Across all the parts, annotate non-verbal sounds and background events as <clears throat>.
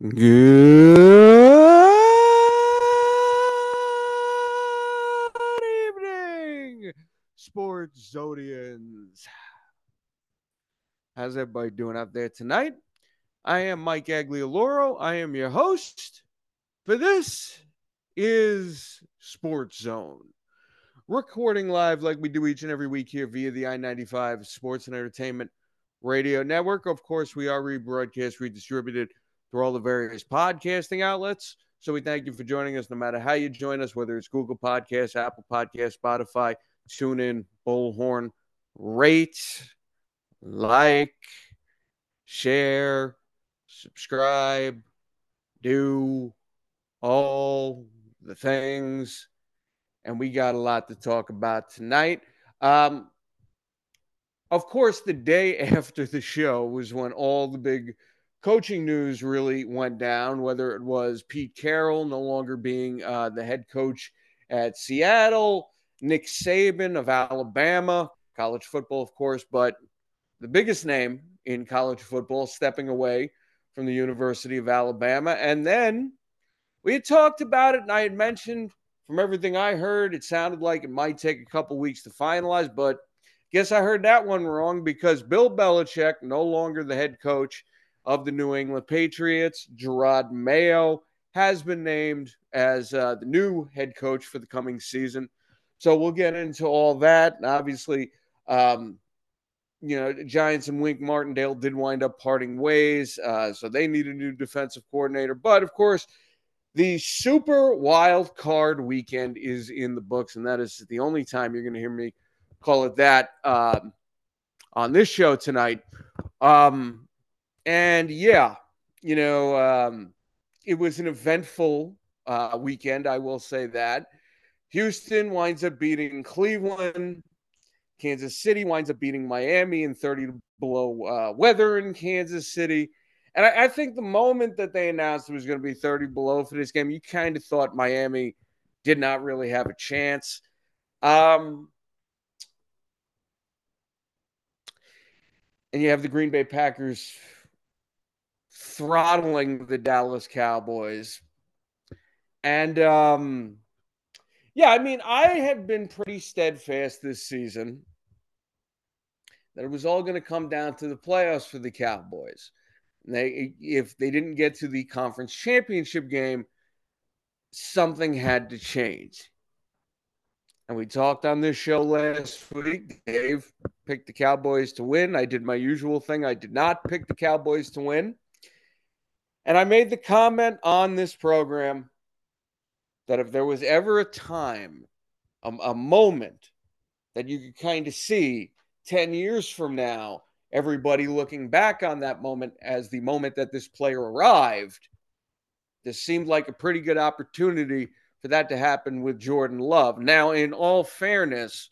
Good evening, Sports Zodians. How's everybody doing out there tonight? I am Mike Aglioloro. I am your host for this is Sports Zone. Recording live like we do each and every week here via the I-95 Sports and Entertainment Radio Network. Of course, we are rebroadcast, redistributed through all the various podcasting outlets. So we thank you for joining us no matter how you join us, whether it's Google Podcasts, Apple Podcasts, Spotify, TuneIn, Bullhorn, rate, like, share, subscribe, do all the things. And we got a lot to talk about tonight. Um, of course, the day <laughs> after the show was when all the big coaching news really went down, whether it was Pete Carroll no longer being uh, the head coach at Seattle, Nick Saban of Alabama, college football, of course, but the biggest name in college football stepping away from the University of Alabama. And then we had talked about it, and I had mentioned from everything I heard, it sounded like it might take a couple weeks to finalize, but guess I heard that one wrong because Bill Belichick, no longer the head coach of the New England Patriots. Jerod Mayo has been named as uh, the new head coach for the coming season. So we'll get into all that. And obviously, um, you know, Giants and Wink Martindale did wind up parting ways. Uh, so they need a new defensive coordinator. But of course, the super wild card weekend is in the books. And that is the only time you're going to hear me call it that um, on this show tonight. Um, and yeah, you know, um, it was an eventful uh, weekend. I will say that. Houston winds up beating Cleveland. Kansas City winds up beating Miami in 30 below uh, weather in Kansas City. And I, I, think the moment that they announced it was going to be 30 below for this game, you kind of thought Miami did not really have a chance. Um, and you have the Green Bay Packers throttling the Dallas Cowboys. And um, yeah, I mean, I have been pretty steadfast this season that it was all going to come down to the playoffs for the Cowboys. They, if they didn't get to the conference championship game, something had to change. And we talked on this show last week. Dave picked the Cowboys to win. I did my usual thing. I did not pick the Cowboys to win. And I made the comment on this program that if there was ever a time, a, a moment that you could kind of see 10 years from now, everybody looking back on that moment as the moment that this player arrived, this seemed like a pretty good opportunity for that to happen with Jordan Love. Now, in all fairness,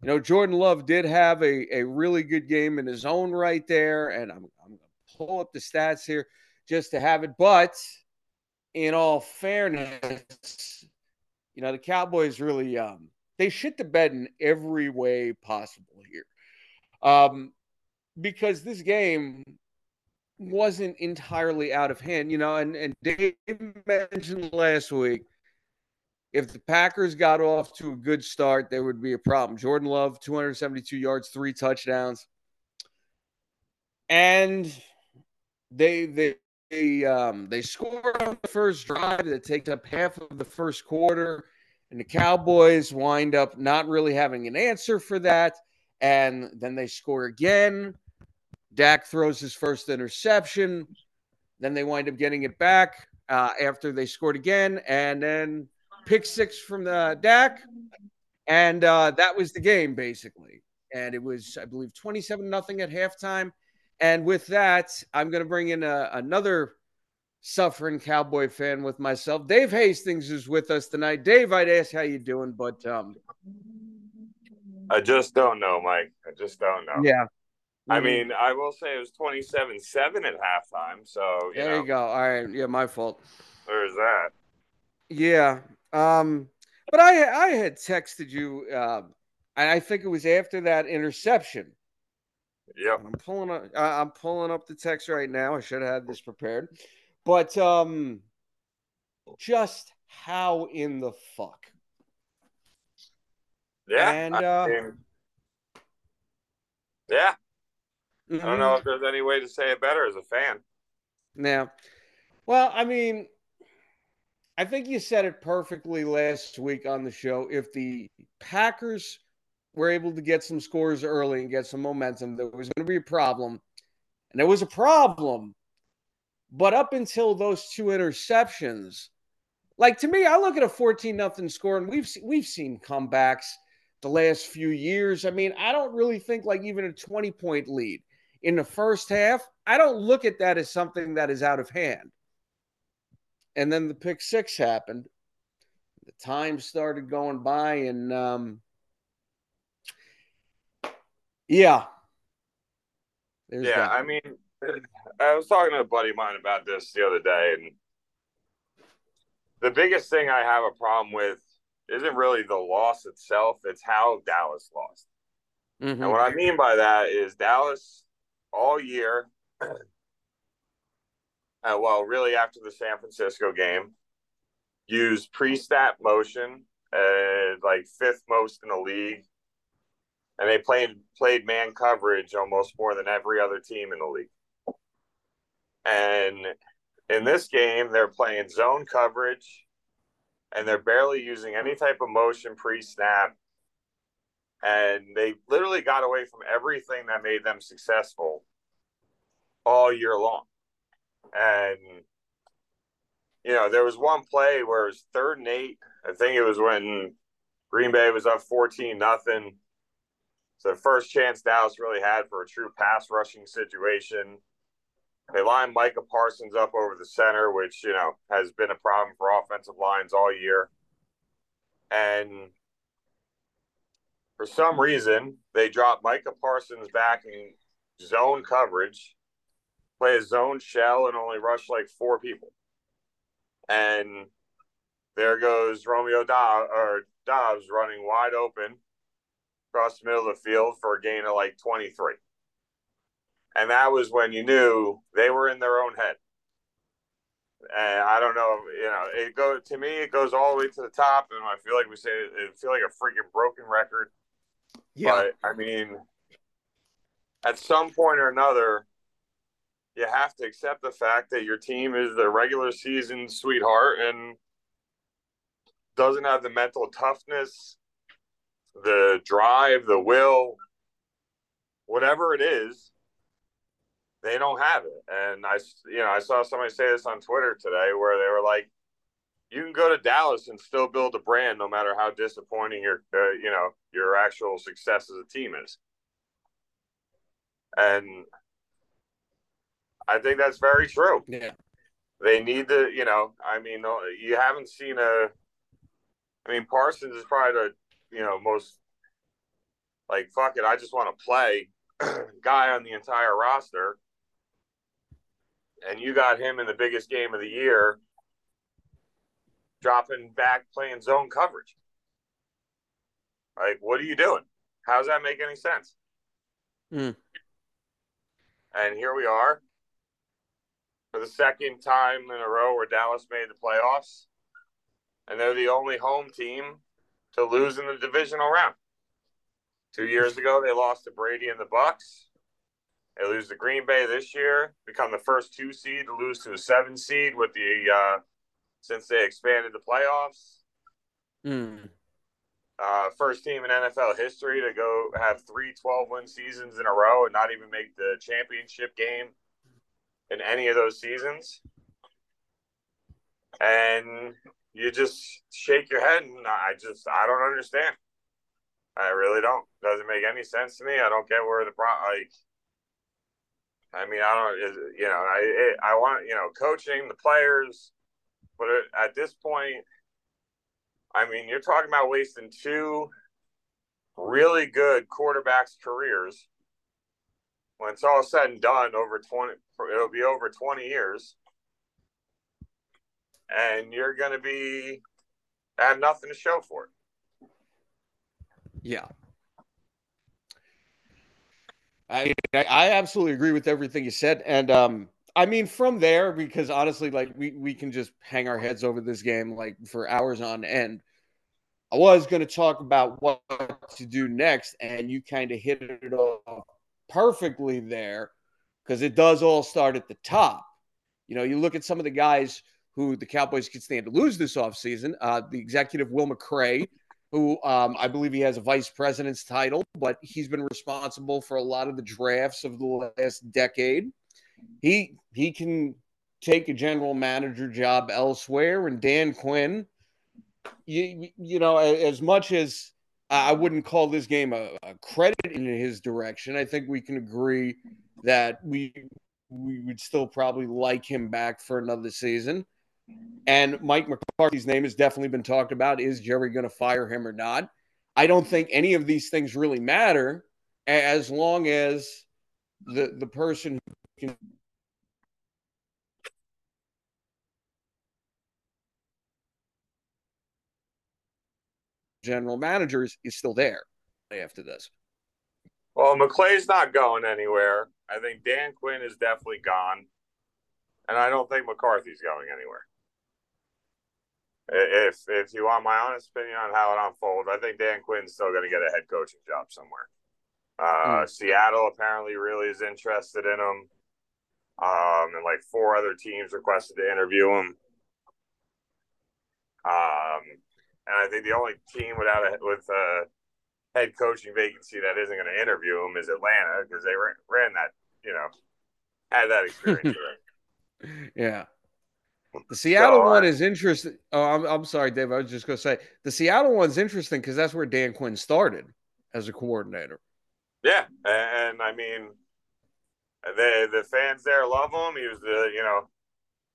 you know, Jordan Love did have a, a really good game in his own right there. And I'm, I'm going to pull up the stats here just to have it. But in all fairness, you know, the Cowboys really um they shit the bed in every way possible here. Um because this game wasn't entirely out of hand, you know, and, and Dave mentioned last week if the Packers got off to a good start, there would be a problem. Jordan Love, 272 yards, three touchdowns. And they they they um, they score on the first drive that takes up half of the first quarter, and the Cowboys wind up not really having an answer for that, and then they score again. Dak throws his first interception. Then they wind up getting it back uh, after they scored again, and then pick six from the Dak, and uh, that was the game basically. And it was, I believe, twenty-seven nothing at halftime. And with that, I'm going to bring in a, another suffering Cowboy fan with myself. Dave Hastings is with us tonight. Dave, I'd ask how you doing, but um, I just don't know, Mike. I just don't know. Yeah. I mm-hmm. mean, I will say it was 27 7 at halftime. So, you there know. you go. All right. Yeah, my fault. There's that. Yeah. Um, but I I had texted you, uh, and I think it was after that interception Yep. I'm pulling up. I'm pulling up the text right now. I should have had this prepared, But um, just how in the fuck? Yeah. And I uh, mean, yeah. I mhm. don't know if there's any way to say it better as a fan. Now, well, I mean, I think you said it perfectly last week on the show. If the Packers were able to get some scores early and get some momentum, there was going to be a problem. And there was a problem. But up until those two interceptions, like to me, I look at a 14 nothing score and we've we've seen comebacks the last few years. I mean, I don't really think like even a 20 point lead in the first half, I don't look at that as something that is out of hand. And then the pick six happened. The time started going by, and um, yeah, there's Yeah, that. I mean, I was talking to a buddy of mine about this the other day, and the biggest thing I have a problem with isn't really the loss itself; it's how Dallas lost. Mhm. And what I mean by that is Dallas all year, <clears throat> uh, well, really after the San Francisco game, used pre-snap motion, uh, like fifth most in the league, and they played played man coverage almost more than every other team in the league. And in this game, they're playing zone coverage, and they're barely using any type of motion pre-snap and they literally got away from everything that made them successful all year long. And you know, there was one play where it was third and eight. I think it was when Green Bay was up fourteen nothing. It's the first chance Dallas really had for a true pass rushing situation. They lined Micah Parsons up over the center, which you know has been a problem for offensive lines all year. And for some reason, they dropped Micah Parsons back in zone coverage, play a zone shell, and only rush like four people. And there goes Romeo Doubs, or Dobbs running wide open across the middle of the field for a gain of like 23. And that was when you knew they were in their own head. And I don't know, you know, it go to me, it goes all the way to the top, and I feel like we say it feel like a freaking broken record. yeah, But I mean, at some point or another, you have to accept the fact that your team is the regular season sweetheart and doesn't have the mental toughness, the drive, the will, whatever it is, they don't have it. And I, you know, I saw somebody say this on Twitter today where they were like, you can go to Dallas and still build a brand no matter how disappointing your, uh, you know, your actual success as a team is. And I think that's very true. yeah, They need to, you know, I mean, you haven't seen a, I mean, Parsons is probably the, you know, most like, fuck it, I just want to play <clears throat> guy on the entire roster. And you got him in the biggest game of the year, dropping back playing zone coverage. Like, what are you doing? How does that make any sense? Hmm. And here we are for the second time in a row where Dallas made the playoffs, and they're the only home team to lose in the divisional round. Two years ago, they lost to Brady and the Bucs. They lose to Green Bay this year, become the first two seed to lose to a seven seed with the uh, since they expanded the playoffs. Mm. Uh, first team in NFL history to go have three 12 win seasons in a row and not even make the championship game in any of those seasons. And you just shake your head and I just, I don't understand. I really don't. Doesn't make any sense to me. I don't get where the pro like. I mean, I don't. Is, you know, I it, I want you know coaching the players, but at this point, I mean, you're talking about wasting two really good quarterbacks' careers. When it's all said and done, over twenty, it'll be over twenty years, and you're going to be have nothing to show for it. Yeah. I I absolutely agree with everything you said, and um, I mean, from there, because honestly, like we we can just hang our heads over this game like for hours on end. I was going to talk about what to do next, and you kind of hit it off perfectly there because it does all start at the top. You know, you look at some of the guys who the Cowboys could stand to lose this offseason. Uh, the executive Will McClay, who um, I believe he has a vice president's title, but he's been responsible for a lot of the drafts of the last decade. He he can take a general manager job elsewhere, and Dan Quinn, you you know, as much as I wouldn't call this game a, a credit in his direction, I think we can agree that we we would still probably like him back for another season. And Mike McCarthy's name has definitely been talked about. Is Jerry going to fire him or not? I don't think any of these things really matter as long as the the person who can general managers is still there after this. Well, McClay's not going anywhere. I think Dan Quinn is definitely gone. And I don't think McCarthy's going anywhere. If if you want my honest opinion on how it unfolds, I think Dan Quinn's still going to get a head coaching job somewhere. Uh, mm. Seattle apparently really is interested in him. Um, and like four other teams requested to interview him. Um, and I think the only team without a with a head coaching vacancy that isn't going to interview him is Atlanta because they ran, ran that, you know, had that experience. <laughs> yeah. The Seattle so, one is interesting. Oh, I'm, I'm sorry, Dave. I was just going to say the Seattle one's interesting because that's where Dan Quinn started as a coordinator. Yeah, and, and I mean, the the fans there love him. He was the you know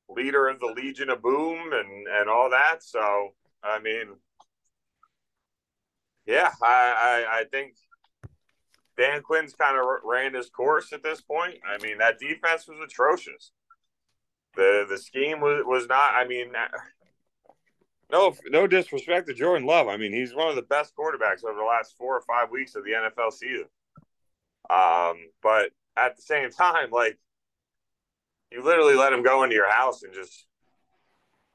leader of the Legion of Boom and and all that. So I mean, yeah, I I, I think Dan Quinn's kind of ran his course at this point. I mean, that defense was atrocious the the scheme was was not. I mean, no no disrespect to Jordan Love. I mean, he's one of the best quarterbacks over the last four or five weeks of the NFL season. Um, but at the same time, like you literally let him go into your house and just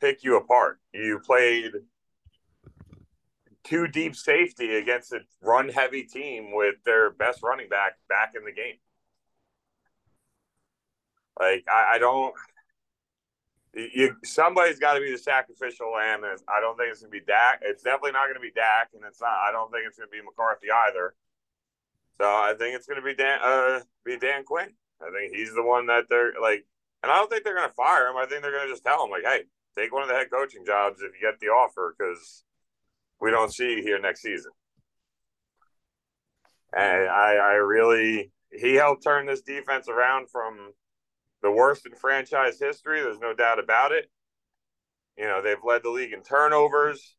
pick you apart. You played two deep safety against a run heavy team with their best running back back in the game. Like I, I don't you somebody's got to be the sacrificial lamb, and I don't think it's gonna be Dak. It's definitely not gonna be Dak, and it's not. I don't think it's gonna be McCarthy either. So I think it's gonna be Dan. Uh, be Dan Quinn. I think he's the one that they're like, and I don't think they're gonna fire him. I think they're gonna just tell him like, hey, take one of the head coaching jobs if you get the offer, because we don't see you here next season. And I, I really, he helped turn this defense around from the worst in franchise history. There's no doubt about it. You know, they've led the league in turnovers.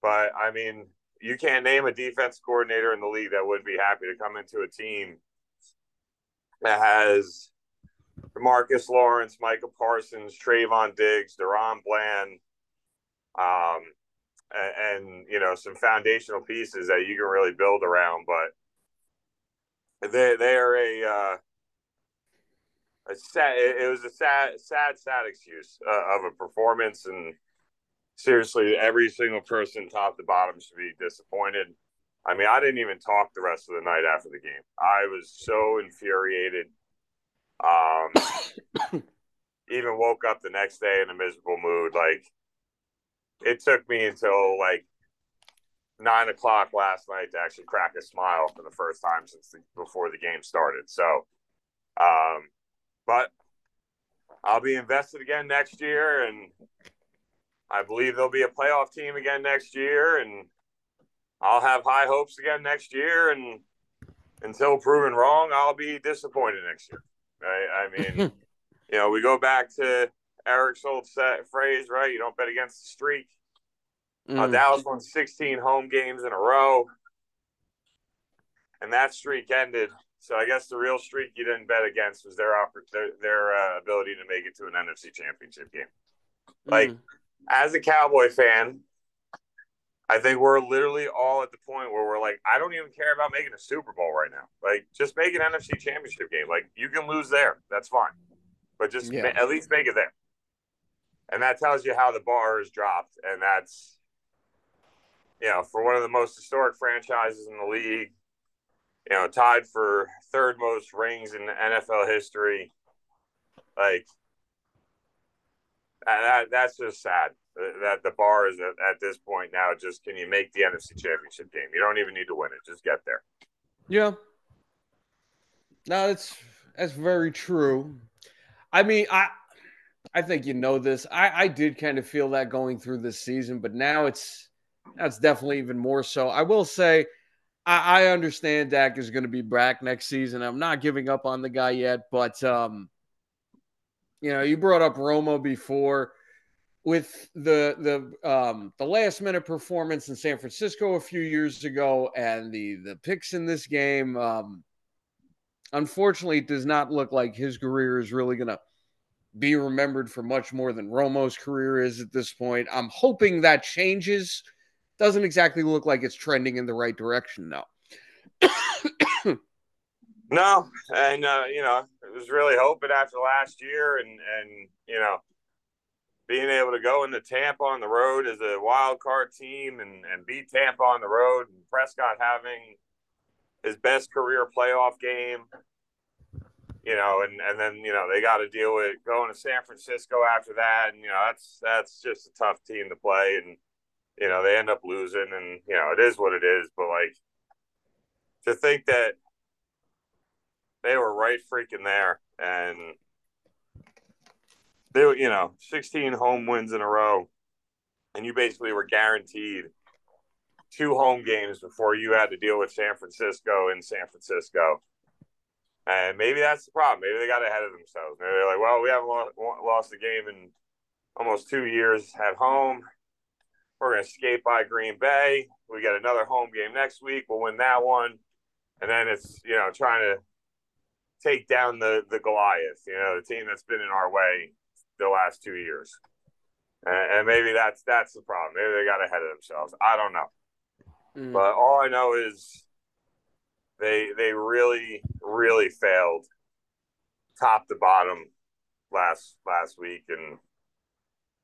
But I mean, you can't name a defense coordinator in the league that would be happy to come into a team that has Marcus Lawrence, Micah Parsons, Trevon Diggs, DaRon Bland, um, and, and, you know some foundational pieces that you can really build around. But they they are a uh, a sad. It was a sad, sad, sad excuse uh, of a performance, and seriously, every single person, top to bottom, should be disappointed. I mean, I didn't even talk the rest of the night after the game. I was so infuriated. Um, <coughs> even woke up the next day in a miserable mood. Like, it took me until like nine o'clock last night to actually crack a smile for the first time since the, before the game started. So, um, but I'll be invested again next year, and I believe there'll be a playoff team again next year, and I'll have high hopes again next year. And until proven wrong, I'll be disappointed next year. Right? I mean, <laughs> you know, we go back to Eric's old set phrase, right? You don't bet against the streak. Mm. Uh, Dallas won 16 home games in a row, and that streak ended so I guess the real streak you didn't bet against was their their, their uh, ability to make it to an NFC Championship game. Like mm. as a Cowboy fan, I think we're literally all at the point where we're like, I don't even care about making a Super Bowl right now. Like just make an NFC Championship game. Like you can lose there, that's fine. but just yeah. ma- at least make it there. And that tells you how the bar is dropped, and that's you know for one of the most historic franchises in the league, you know, tied for third most rings in NFL history. Like that, that's just sad that the bar is at, at this point now. Just can you make the NFC Championship game? You don't even need to win it; just get there. Yeah. No, that's that's very true. I mean, I I think you know this. I I did kind of feel that going through this season, but now it's that's definitely even more so. I will say. I, I understand Dak is going to be back next season. I'm not giving up on the guy yet, but um, you know, you brought up Romo before with the the um the last minute performance in San Francisco a few years ago and the the picks in this game um unfortunately it does not look like his career is really going to be remembered for much more than Romo's career is at this point. I'm hoping that changes. Doesn't exactly look like it's trending in the right direction now. <coughs> no, and uh, you know, it was really hoping after last year and and you know, being able to go into Tampa on the road as a wild card team and, and beat Tampa on the road and Prescott having his best career playoff game. You know, and, and then, you know, they got to deal with going to San Francisco after that. And, you know, that's that's just a tough team to play. And, you know, they end up losing and, you know, it is what it is. But like to think that they were right freaking there and they were you know 16 home wins in a row and you basically were guaranteed two home games before you had to deal with San Francisco in San Francisco. And maybe that's the problem. Maybe they got ahead of themselves. Maybe they're like, well, we haven't lost a game in almost two years at home. We're going to skate by Green Bay. We got another home game next week. We'll win that one. And then it's, you know, trying to take down the, the Goliath, you know, the team that's been in our way the last two years. And, and maybe that's that's the problem. Maybe they got ahead of themselves. I don't know. Mm. But all I know is they they really really failed top to bottom last last week and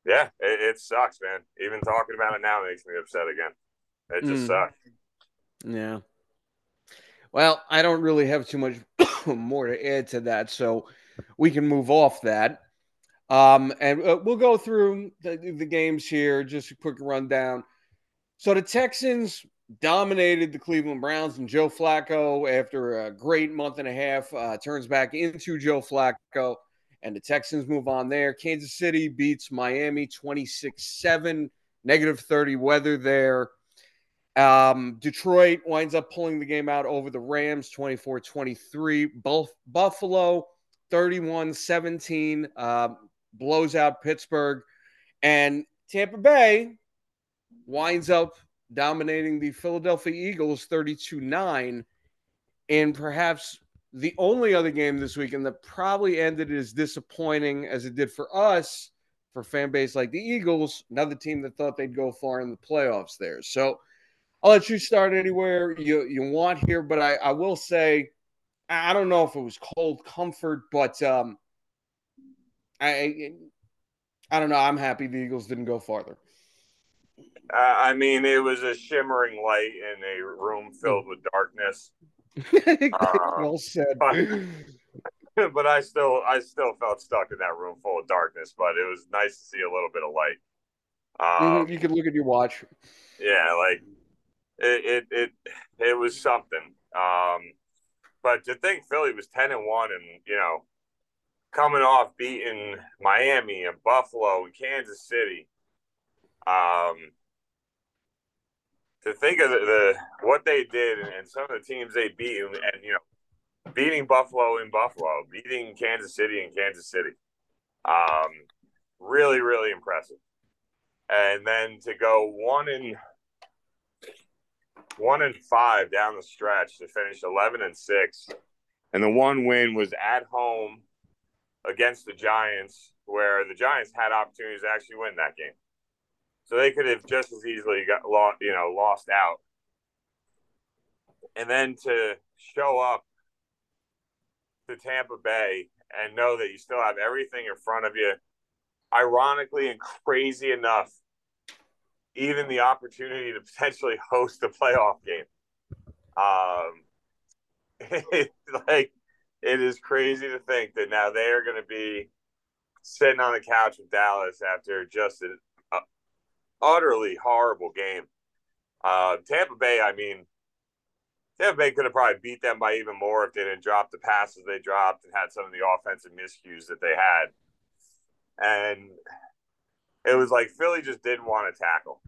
yeah, it, it, sucks, man. Even talking about it now makes me upset again. It just mm. sucks. Yeah. Well, I don't really have too much <coughs> more to add to that, so we can move off that. Um, and uh, we'll go through the, the games here, just a quick rundown. So the Texans dominated the Cleveland Browns, and Joe Flacco, after a great month and a half, uh, turns back into Joe Flacco, and the Texans move on there. Kansas City beats Miami 26 7, negative 30 weather there. Um, Detroit winds up pulling the game out over the Rams 24 23. Buffalo 31 17 blows out Pittsburgh, and Tampa Bay winds up dominating the Philadelphia Eagles 32 9. And perhaps the only other game this weekend that probably ended as disappointing as it did for us, for fan base like the Eagles, another team that thought they'd go far in the playoffs there. So I'll let you start anywhere you, you want here, but I, I will say, I don't know if it was cold comfort, but um, I I don't know. I'm happy the Eagles didn't go farther. I mean, it was a shimmering light in a room filled with darkness. <laughs> uh, well said. But, <laughs> but, I still, I still felt stuck in that room full of darkness. But it was nice to see a little bit of light. Um, mm-hmm. You could look at your watch. Yeah, like it, it, it, it was something. Um, but to think Philly was ten and one, and you know, coming off beating Miami and Buffalo and Kansas City. Um, to think of the, the what they did and, and, some of the teams they beat, and, and, you know, beating Buffalo in Buffalo, beating Kansas City in Kansas City, um, really, really impressive. And then to go one and one and five down the stretch to finish eleven and six, and the one win was at home against the Giants, where the Giants had opportunities to actually win that game. So they could have just as easily got lost, you know, lost out. And then to show up to Tampa Bay and know that you still have everything in front of you. Ironically and crazy enough, even the opportunity to potentially <laughs> host a playoff game. Um, <laughs> like it is crazy to think that now they are going to be sitting on the couch with Dallas after just an utterly horrible game. Uh, Tampa Bay, I mean, Tampa Bay could have probably beat them by even more if they didn't drop the passes they dropped and had some of the offensive miscues that they had. And it was like Philly just didn't want to tackle.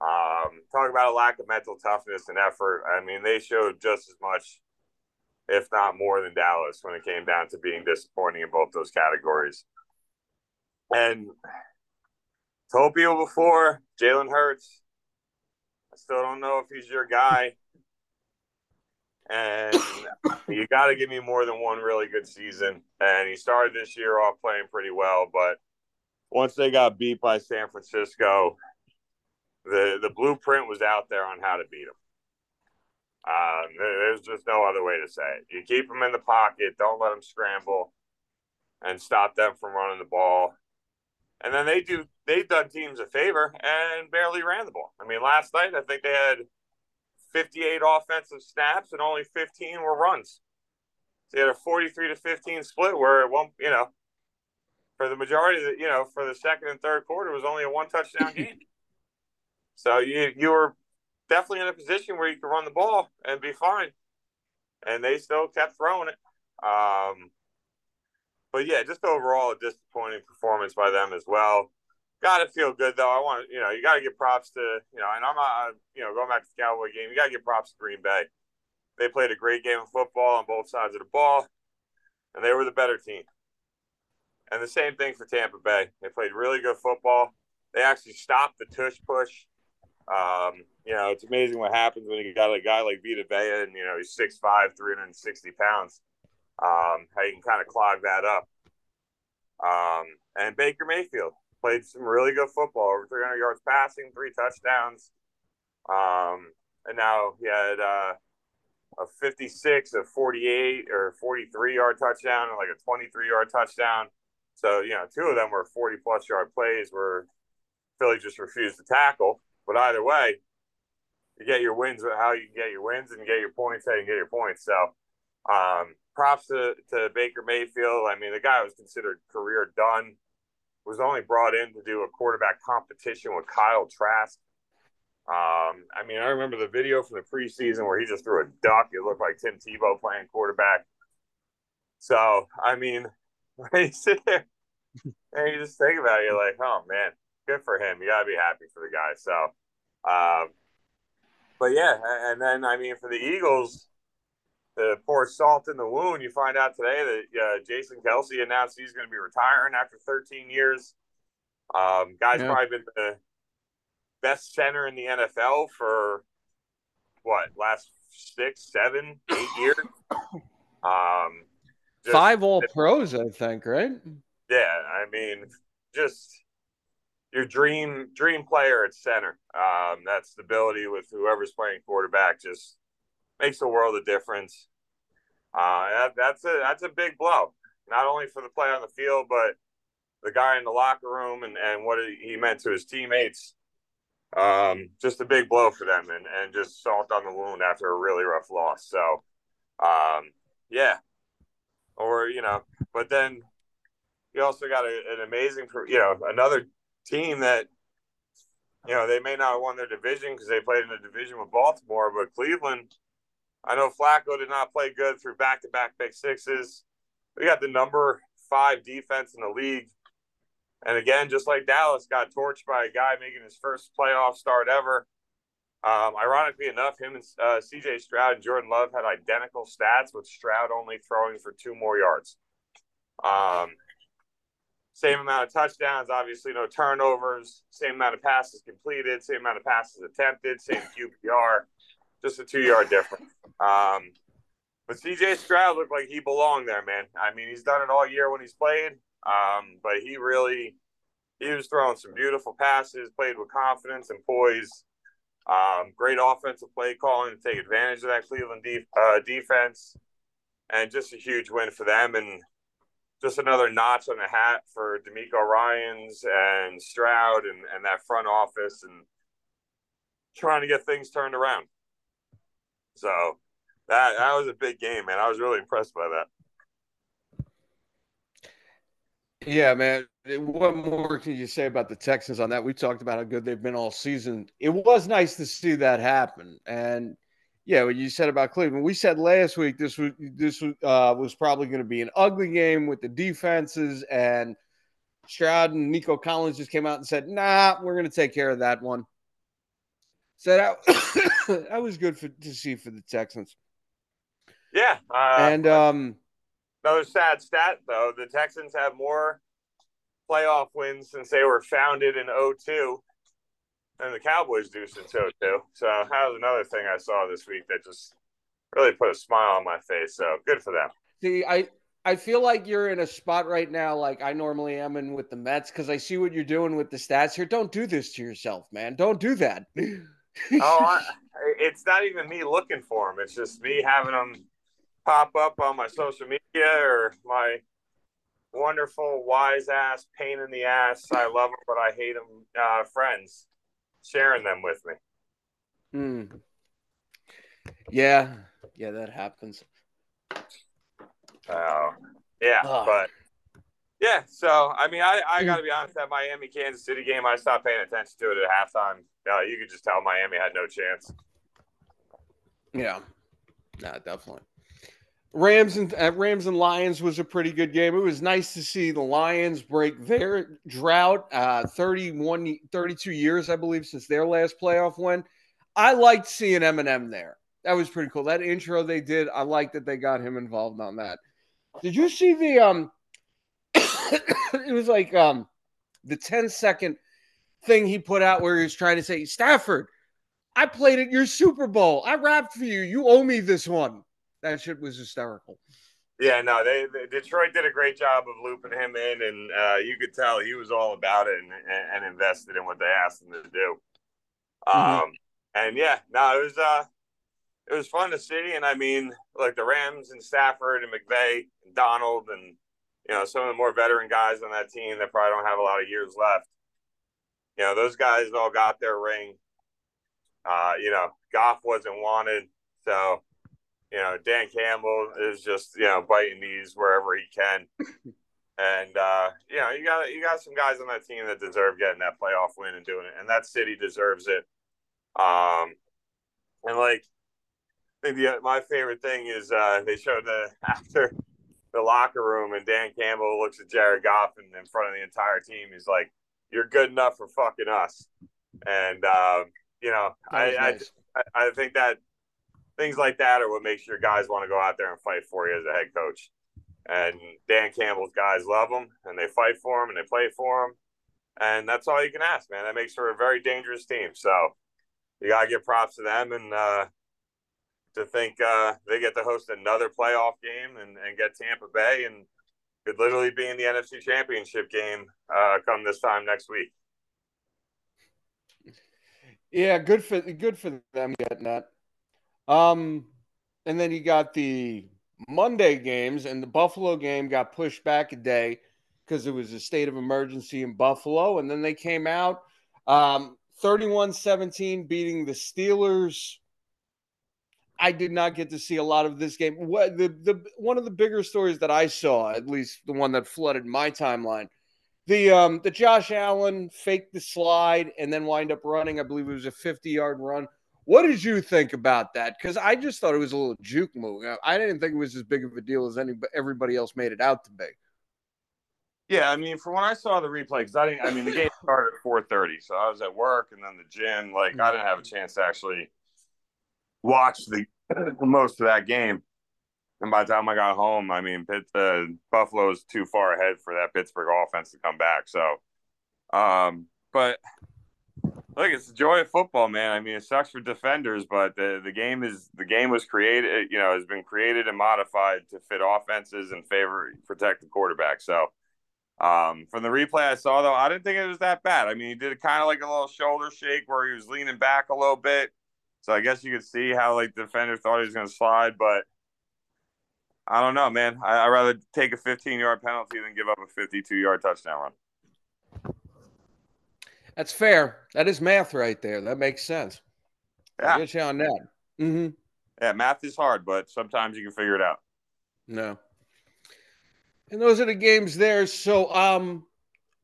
Um, talk about a lack of mental toughness and effort. I mean, they showed just as much, if not more, than Dallas when it came down to being disappointing in both those categories. And told people before, Jalen Hurts. I still don't know if he's your guy. And <coughs> you got to give me more than one really good season. And he started this year off playing pretty well, but once they got beat by San Francisco, the the blueprint was out there on how to beat them. Um, there's just no other way to say it. You keep them in the pocket, don't let them scramble, and stop them from running the ball. And then they do they've done teams a favor and barely ran the ball. I mean, last night I think they had 58 offensive snaps and only 15 were runs. So they had a 43 to 15 split where it won't, you know, for the majority of the, you know, for the second and third quarter was only a one touchdown game. <laughs> So you you were definitely in a position where you could run the ball and be fine, and they still kept throwing it. Um, but yeah, just overall a disappointing performance by them as well. Got to feel good though. I want you know you got to give props to you know, and I'm not you know going back to the Cowboy game. You got to give props to Green Bay. They played a great game of football on both sides of the ball, and they were the better team. And the same thing for Tampa Bay. They played really good football. They actually stopped the tush push um, you know, it's amazing what happens when you got a guy like Vita Vea and, you know, he's 6'5, 360 pounds. Um, how you can kind of clog that up. Um, and Baker Mayfield played some really good football, over 300 yards passing, three touchdowns. Um, and now he had uh, a 56, a 48 or 43 yard touchdown, and like a 23 yard touchdown. So, you know, two of them were 40 plus yard plays where Philly just refused to tackle. But either way, you get your wins how you get your wins and get your points how you get your points. So um, props to, to Baker Mayfield. I mean, the guy was considered career done, was only brought in to do a quarterback competition with Kyle Trask. Um, I mean, I remember the video from the preseason where he just threw a duck. It looked like Tim Tebow playing quarterback. So, I mean, <laughs> when you sit there and you just think about it, you're like, oh man, good for him. You gotta be happy for the guy. So, um, but yeah, and then I mean, for the Eagles, to pour salt in the wound, you find out today that uh, Jason Kelce announced he's going to be retiring after 13 years. Um, guy's yeah. probably been the best center in the NFL for what last six, seven, eight years. <coughs> Um, just, Five All Pros, I think, right? Yeah, I mean, just your dream dream player at center. Um, that stability with whoever's playing quarterback just makes a world of difference. Uh, that, that's a that's a big blow, not only for the play on the field, but the guy in the locker room and, and what he meant to his teammates. Um, just a big blow for them and, and just salt on the wound after a really rough loss. So, um, yeah. Or, you know, but then you also got a, an amazing, you know, another team that you know they may not have won their division because they played in a division with Baltimore, but Cleveland. I know Flacco did not play good through back-to-back pick sixes. We got the number five defense in the league, and again, just like Dallas, got torched by a guy making his first playoff start ever. Um, ironically enough, him and uh, C.J. Stroud and Jordan Love had identical stats, with Stroud only throwing for two more yards. Um, same amount of touchdowns, obviously no turnovers, same amount of passes completed, same amount of passes attempted, same QBR, just a two yard difference. Um, but CJ Stroud looked like he belonged there, man. I mean, he's done it all year when he's played, um, but he really he was throwing some beautiful passes, played with confidence and poise. Um, great offensive play calling to take advantage of that Cleveland uh, defense, and just a huge win for them. And just another notch on the hat for DeMeco Ryans and Stroud and, and that front office and trying to get things turned around. So that that was a big game, man. I was really impressed by that. Yeah, man. What more can you say about the Texans on that? We talked about how good they've been all season. It was nice to see that happen. And yeah, what you said about Cleveland, we said last week this was this was, uh, was probably going to be an ugly game with the defenses, and Stroud and Nico Collins just came out and said, "Nah, we're going to take care of that one." So that that was good for to see for the Texans. Yeah, uh, and um, another sad stat though: the Texans have more playoff wins since they were founded in 02 and the Cowboys do so too. So that was another thing I saw this week that just really put a smile on my face. So good for them. See, I I feel like you're in a spot right now, like I normally am in with the Mets, because I see what you're doing with the stats here. Don't do this to yourself, man. Don't do that. <laughs> oh, I, it's not even me looking for them. It's just me having them pop up on my social media or my wonderful, wise ass, pain in the ass. I love them, but I hate them. Uh, friends sharing them with me. Hmm. Yeah, yeah, that happens. Oh, yeah, oh. but yeah. So I mean, I I got to be honest. That Miami Kansas City game, I stopped paying attention to it at halftime. Uh, you could just tell Miami had no chance. Yeah, nah, definitely. Rams and uh, Rams and Lions was a pretty good game. It was nice to see the Lions break their drought, uh, 31, 32 years, I believe, since their last playoff win. I liked seeing Eminem there. That was pretty cool. That intro they did, I like that they got him involved on that. Did you see the um? <coughs> it was like um, the 10 second thing he put out where he was trying to say, Stafford, I played at your Super Bowl. I rapped for you. You owe me this one. That shit was hysterical. Yeah, no, they, they, Detroit did a great job of looping him in, and uh, you could tell he was all about it and, and, invested in what they asked him to do. Mm-hmm. Um, and yeah, no, it was uh, it was fun to see, and I mean, like the Rams and Stafford and McVay and Donald and you know some of the more veteran guys on that team that probably don't have a lot of years left. You know, those guys all got their ring. Uh, you know, Goff wasn't wanted, so you know, Dan Campbell is just you know biting these wherever he can, <laughs> and uh, you know you got you got some guys on that team that deserve getting that playoff win and doing it, and that city deserves it. Um, and like, I think the my favorite thing is uh, they showed the <laughs> after the locker room, and Dan Campbell looks at Jared Goff and in front of the entire team. He's like, "You're good enough for fucking us," and um, you know, I, nice. I I think that things like that are what makes your guys want to go out there and fight for you as a head coach. And Dan Campbell's guys love him and they fight for him and they play for him. And that's all you can ask, man. That makes for a very dangerous team. So you got to give props to them and uh, to think uh, they get to host another playoff game and, and get Tampa Bay and could literally be in the NFC Championship game uh, come this time next week. Yeah, good for good for them getting that. Um, and then you got the Monday games, and the Buffalo game got pushed back a day because it was a state of emergency in Buffalo. And then they came out um, 31 17, beating the Steelers. I did not get to see a lot of this game. What the, the one of the bigger stories that I saw, at least the one that flooded my timeline, the um the Josh Allen faked the slide and then wind up running. I believe it was a 50 yard run what did you think about that? Because I just thought it was a little juke move. I didn't think it was as big of a deal as any everybody else made it out to be. Yeah, I mean, from when I saw the replay, because I didn't. I mean, the game started at four thirty, so I was at work and then the gym. Like, I didn't have a chance to actually watch <clears throat> the most of that game. And by the time I got home, I mean, Pitt, uh, Buffalo was too far ahead for that Pittsburgh offense to come back. So, um, but Look, it's the joy of football, man. I mean, it sucks for defenders, but the, the game is the game was created, you know, has been created and modified to fit offenses and favor protect the quarterback. So, um, from the replay I saw, though, I didn't think it was that bad. I mean, he did kind of like a little shoulder shake where he was leaning back a little bit. So I guess you could see how like the defender thought he was going to slide, but I don't know, man. I, would rather take a 15 yard penalty than give up a 52 yard touchdown run. That's fair. That is math right there. That makes sense. Yeah. I get you on that. Mm-hmm. Yeah, math is hard, but sometimes you can figure it out. No. And those are the games there. So um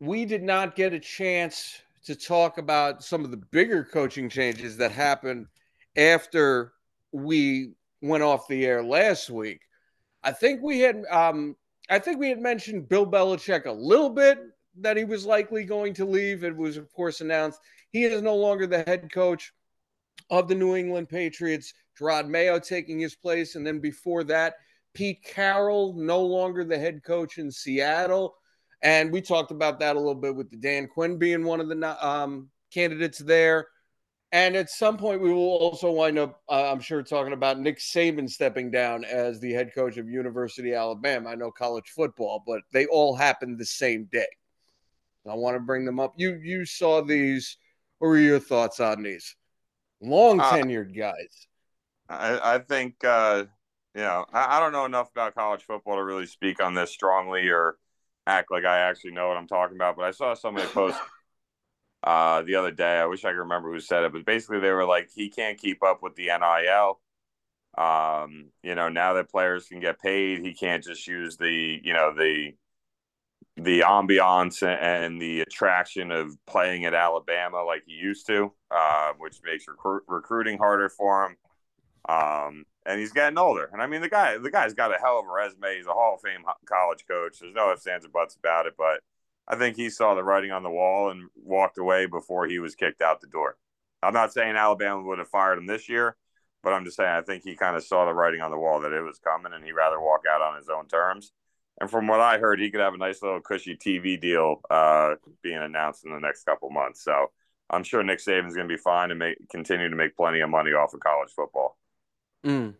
we did not get a chance to talk about some of the bigger coaching changes that happened after we went off the air last week. I think we had um I think we had mentioned Bill Belichick a little bit that he was likely going to leave. It was of course announced he is no longer the head coach of the New England Patriots. Jerod Mayo taking his place, and then before that, Pete Carroll no longer the head coach in Seattle. And we talked about that a little bit with the Dan Quinn being one of the um, candidates there. And at some point, we will also wind up, uh, I'm sure, talking about Nick Saban stepping down as the head coach of University of Alabama. I know college football, but they all happened the same day. I want to bring them up. You you saw these. What were your thoughts on these? Long uh, tenured uh, guys. I, I think uh, you know I, I don't know enough about college football to really speak on this strongly or act like I actually know what I'm talking about. But I saw somebody post <laughs> uh, the other day. I wish I could remember who said it, but basically they were like, he can't keep up with the NIL. Um, you know, now that players can get paid, he can't just use the, you know, the the ambiance and the attraction of playing at Alabama like he used to, uh, which makes recru- recruiting harder for him. Um, and he's getting older. And I mean, the guy, the guy's got a hell of a resume. He's a Hall of Fame college coach. There's no ifs, ands, or buts about it. But I think he saw the writing on the wall and walked away before he was kicked out the door. I'm not saying Alabama would have fired him this year, but I'm just saying I think he kind of saw the writing on the wall that it was coming, and he'd rather walk out on his own terms. And from what I heard, he could have a nice little cushy TV deal uh, being announced in the next couple months. So I'm sure Nick Saban's going to be fine and make, continue to make plenty of money off of college football. Mm,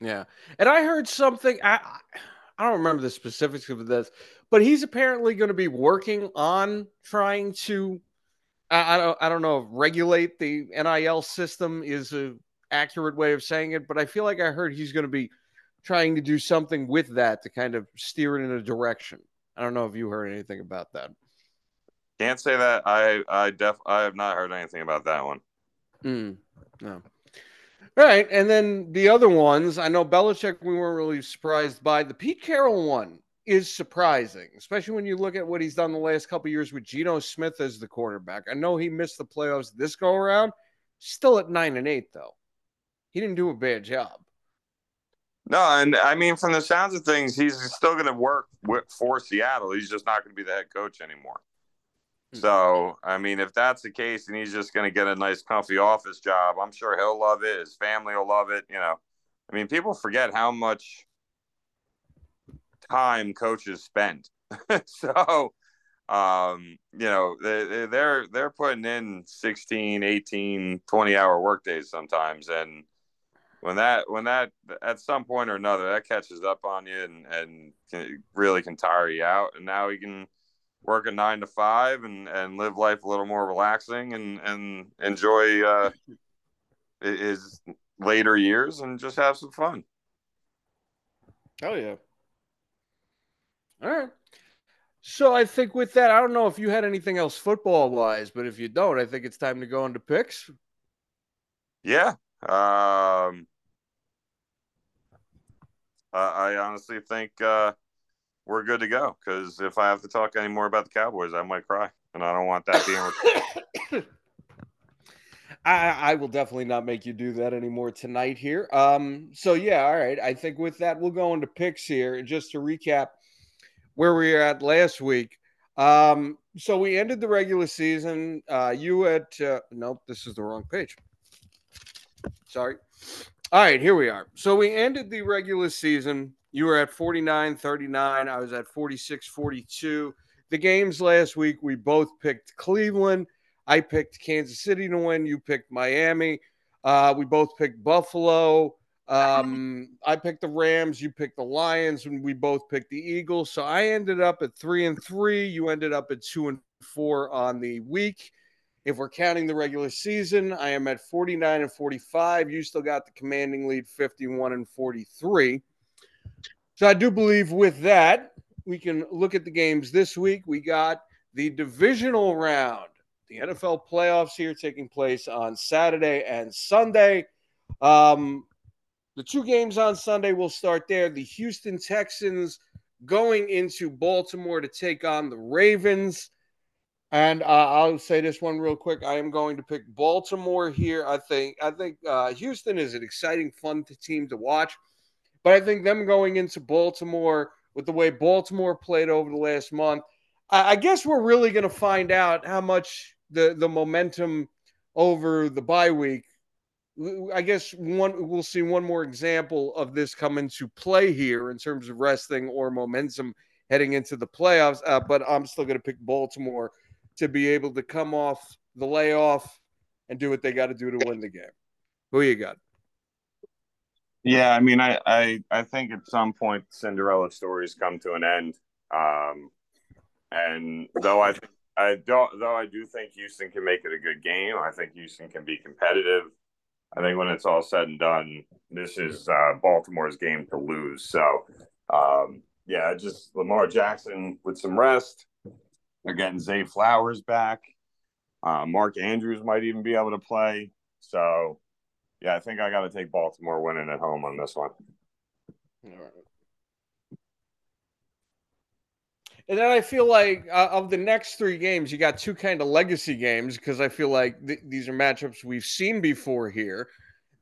yeah, and I heard something. I I don't remember the specifics of this, but he's apparently going to be working on trying to. I, I don't. I don't know. Regulate the NIL system is a accurate way of saying it, but I feel like I heard he's going to be trying to do something with that to kind of steer it in a direction. I don't know if you heard anything about that. Can't say that I I def I have not heard anything about that one. Mm, no. Right. And then the other ones, I know Belichick, we weren't really surprised by. The Pete Carroll one is surprising, especially when you look at what he's done the last couple years with Geno Smith as the quarterback. I know he missed the playoffs this go around, still at nine and eight, though. He didn't do a bad job. No, and I mean, from the sounds of things, he's still going to work for Seattle. He's just not going to be the head coach anymore. So, I mean, if that's the case and he's just going to get a nice, comfy office job, I'm sure he'll love it. His family will love it. You know, I mean, people forget how much time coaches spend. <laughs> so, um, you know, they, they're they're putting in 16, 18, 20 hour workdays sometimes, and when that when that at some point or another that catches up on you and and really can tire you out, and now he can work a nine to five and and live life a little more relaxing and and enjoy uh, his later years and just have some fun. Hell yeah! All right. So I think with that, I don't know if you had anything else football wise, but if you don't, I think it's time to go into picks. Yeah. Um, I honestly think uh, we're good to go. Because if I have to talk any more about the Cowboys, I might cry, and I don't want that being. <coughs> I, I will definitely not make you do that anymore tonight here. Um, so yeah, all right. I think with that, we'll go into picks here. Just to recap where we were at last week. Um, so we ended the regular season. Uh, you at uh, nope, this is the wrong page. Sorry. All right, here we are. So we ended the regular season you were at 49 39. I was at 46 42. The games last week, we both picked Cleveland. I picked Kansas City to win. You picked Miami. Uh, we both picked Buffalo. Um, I picked the Rams. You picked the Lions, and we both picked the Eagles. So I ended up at three and three. You ended up at two and four on the week. If we're counting the regular season, I am at 49 and 45. You still got the commanding lead 51 and 43. So I do believe with that, we can look at the games this week. We got the divisional round, the NFL playoffs here taking place on Saturday and Sunday. Um, the two games on Sunday will start there. The Houston Texans going into Baltimore to take on the Ravens. And uh, I'll say this one real quick. I am going to pick Baltimore here. I think I think uh, Houston is an exciting, fun team to watch, but I think them going into Baltimore with the way Baltimore played over the last month, I, I guess we're really going to find out how much the the momentum over the bye week I guess one we'll see one more example of this come into play here in terms of wrestling or momentum heading into the playoffs. Uh, but I'm still going to pick Baltimore to be able to come off the layoff and do what they got to do to win the game. Who you got? Yeah, I mean, I, I I think at some point Cinderella stories come to an end. Um, and though I I don't though I do think Houston can make it a good game. I think Houston can be competitive. I think when it's all said and done, this is uh, Baltimore's game to lose. So, um, yeah, just Lamar Jackson with some rest. They're getting Zay Flowers back. Uh, Mark Andrews might even be able to play. So, yeah, I think I got to take Baltimore winning at home on this one. All right. And then I feel like uh, of the next three games, you got two kind of legacy games because I feel like th- these are matchups we've seen before here.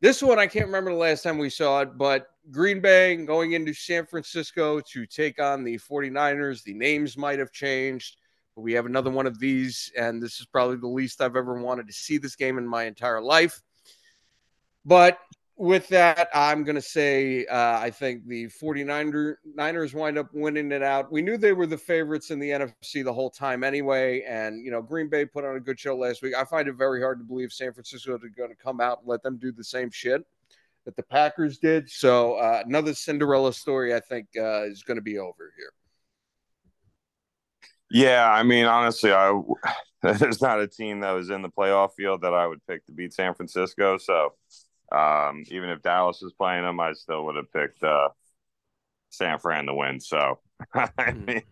This one, I can't remember the last time we saw it, but Green Bay going into San Francisco to take on the 49ers. The names might have changed, but we have another one of these, and this is probably the least I've ever wanted to see this game in my entire life. But with that, I'm going to say uh, I think the 49ers wind up winning it out. We knew they were the favorites in the NFC the whole time anyway. And, you know, Green Bay put on a good show last week. I find it very hard to believe San Francisco is going to come out and let them do the same shit that the Packers did. So uh, another Cinderella story, I think, uh, is going to be over here. Yeah, I mean, honestly, I <laughs> there's not a team that was in the playoff field that I would pick to beat San Francisco. So um, even if Dallas was playing them, I still would have picked uh, San Fran to win. So <laughs> I hmm. mean,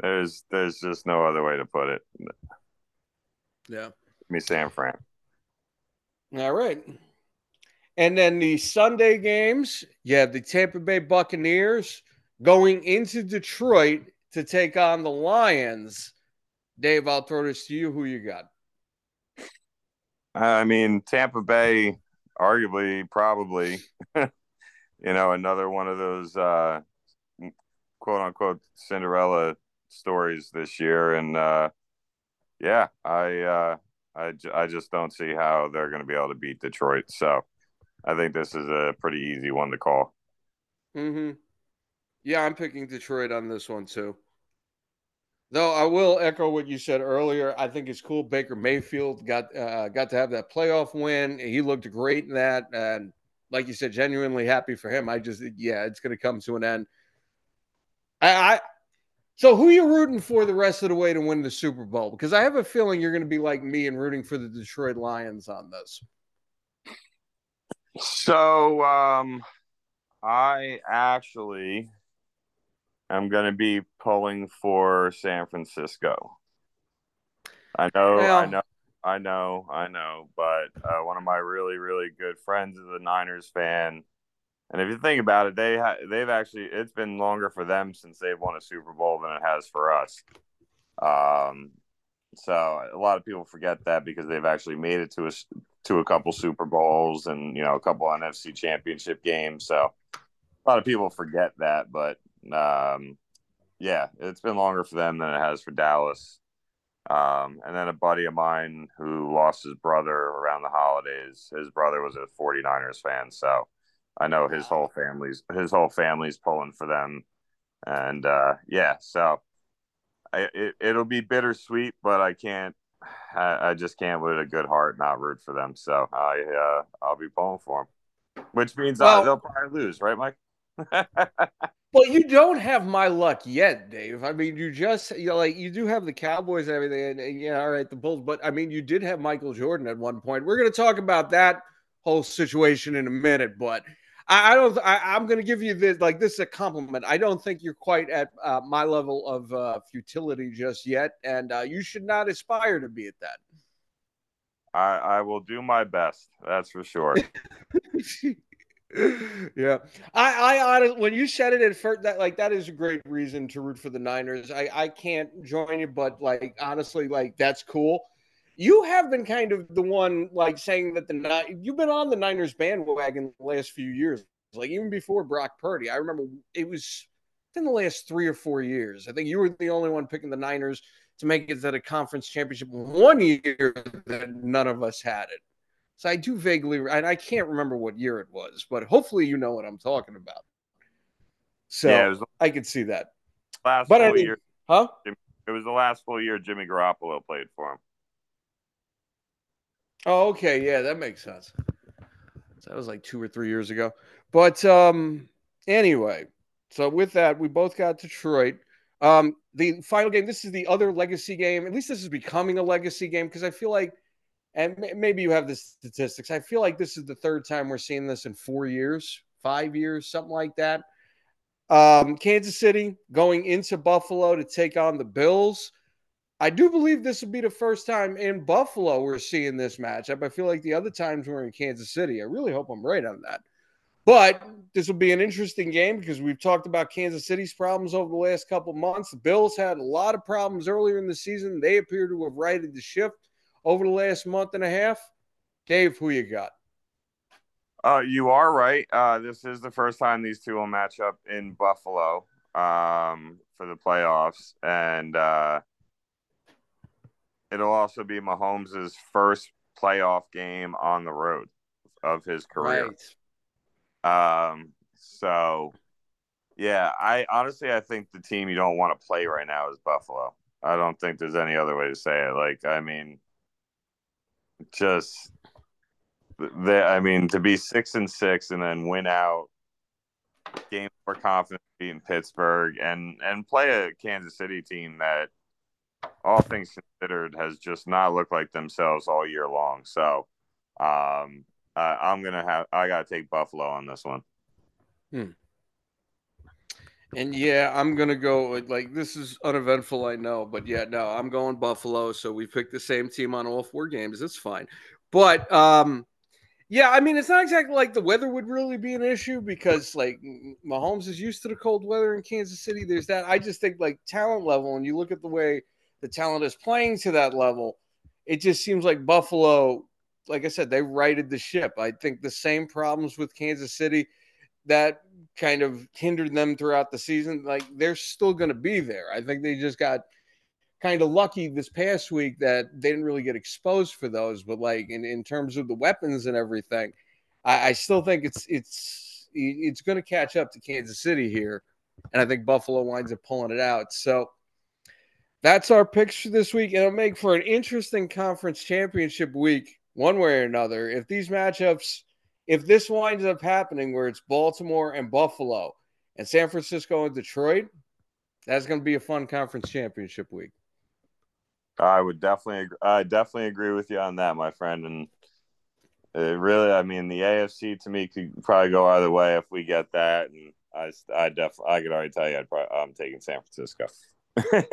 there's there's just no other way to put it. Yeah, Give me San Fran. All right. And then the Sunday games, you have the Tampa Bay Buccaneers going into Detroit to take on the Lions. Dave, I'll throw this to you. Who you got? I mean, Tampa Bay arguably, probably, <laughs> you know, another one of those uh, quote unquote Cinderella stories this year. And uh, yeah, I, uh, I, I just don't see how they're going to be able to beat Detroit. So I think this is a pretty easy one to call. mm-hmm Yeah, I'm picking Detroit on this one too. Though I will echo what you said earlier. I think it's cool. Baker Mayfield got uh, got to have that playoff win. He looked great in that, and like you said, genuinely happy for him. I just, yeah, it's going to come to an end. I, I, so who you rooting for the rest of the way to win the Super Bowl? Because I have a feeling you're going to be like me and rooting for the Detroit Lions on this. So, um, I actually I'm going to be pulling for San Francisco. I know, well, I know, I know, I know, but uh, one of my really, really good friends is a Niners fan, and if you think about it, they ha- they've actually it's been longer for them since they've won a Super Bowl than it has for us. Um, so a lot of people forget that because they've actually made it to a to a couple Super Bowls and you know a couple NFC Championship games. So a lot of people forget that, but um, yeah, it's been longer for them than it has for Dallas. Um, and then a buddy of mine who lost his brother around the holidays. His brother was a 49ers fan, so I know his whole family's his whole family's pulling for them. And uh, yeah, so I, it, it'll be bittersweet, but I can't. I, I, just can't with a good heart not root for them. So I uh, I'll be pulling for them, which means uh, well, uh, they'll probably lose, right, Mike? <laughs> But you don't have my luck yet, Dave. I mean, you just you know, like you do have the Cowboys and everything, and, and yeah, all right, the Bulls. But I mean, you did have Michael Jordan at one point. We're going to talk about that whole situation in a minute, but I, I don't. I, am going to give you this like this is a compliment. I don't think you're quite at uh, my level of uh, futility just yet, and uh, you should not aspire to be at that. I, I will do my best. That's for sure. <laughs> yeah, I, I honestly, when you said it at first, that like that is a great reason to root for the Niners. I, I can't join you, but like honestly, like that's cool. You have been kind of the one like saying that the you've been on the Niners bandwagon the last few years, like even before Brock Purdy. I remember it was in the last three or four years. I think you were the only one picking the Niners to make it to the conference championship one year that none of us had it. So I do vaguely, and I can't remember what year it was, but hopefully you know what I'm talking about. So yeah, I could see that. Last but full I mean, year, huh? It was the last full year Jimmy Garoppolo played for him. Oh, okay, yeah, that makes sense. So that was like two or three years ago. But um, anyway, so with that, we both got Detroit. Um, the final game. This is the other legacy game. At least this is becoming a legacy game because I feel like and maybe you have the statistics. I feel like this is the third time we're seeing this in four years, five years, something like that. Um, Kansas City going into Buffalo to take on the Bills. I do believe this will be the first time in Buffalo we're seeing this matchup. I feel like the other times we're in Kansas City. I really hope I'm right on that. But this will be an interesting game because we've talked about Kansas City's problems over the last couple months. The Bills had a lot of problems earlier in the season. They appear to have righted the ship over the last month and a half. Dave, who you got? Uh, you are right. Uh, this is the first time these two will match up in Buffalo um, for the playoffs, and uh, it'll also be Mahomes' first playoff game on the road of his career. Right. Um, so, yeah, I honestly I think the team you don't want to play right now is Buffalo. I don't think there's any other way to say it. Like, I mean, just they, I mean, to be six and six and then win out game for confidence beating Pittsburgh and and play a Kansas City team that all things considered has just not looked like themselves all year long. So um uh, I'm gonna have I gotta take Buffalo on this one. Hmm. And yeah, I'm gonna go like this is uneventful, I know, but yeah, no, I'm going Buffalo. So we picked the same team on all four games. It's fine. But um yeah, I mean it's not exactly like the weather would really be an issue because like Mahomes is used to the cold weather in Kansas City. There's that. I just think like talent level, and you look at the way the talent is playing to that level, it just seems like Buffalo, like I said, they righted the ship. I think the same problems with Kansas City that kind of hindered them throughout the season, like they're still going to be there. I think they just got kind of lucky this past week that they didn't really get exposed for those. But like in, in terms of the weapons and everything, I, I still think it's it's it's going to catch up to Kansas City here, and I think Buffalo winds up pulling it out. So that's our for this week, it'll make for an interesting conference championship week, one way or another. If these matchups if this winds up happening where it's Baltimore and Buffalo and San Francisco and Detroit, that's going to be a fun conference championship week. I would definitely, I definitely agree with you on that, my friend. And it really, I mean, the AFC to me could probably go either way if we get that. And I, I definitely, I could already tell you, I'd probably, I'm taking San Francisco.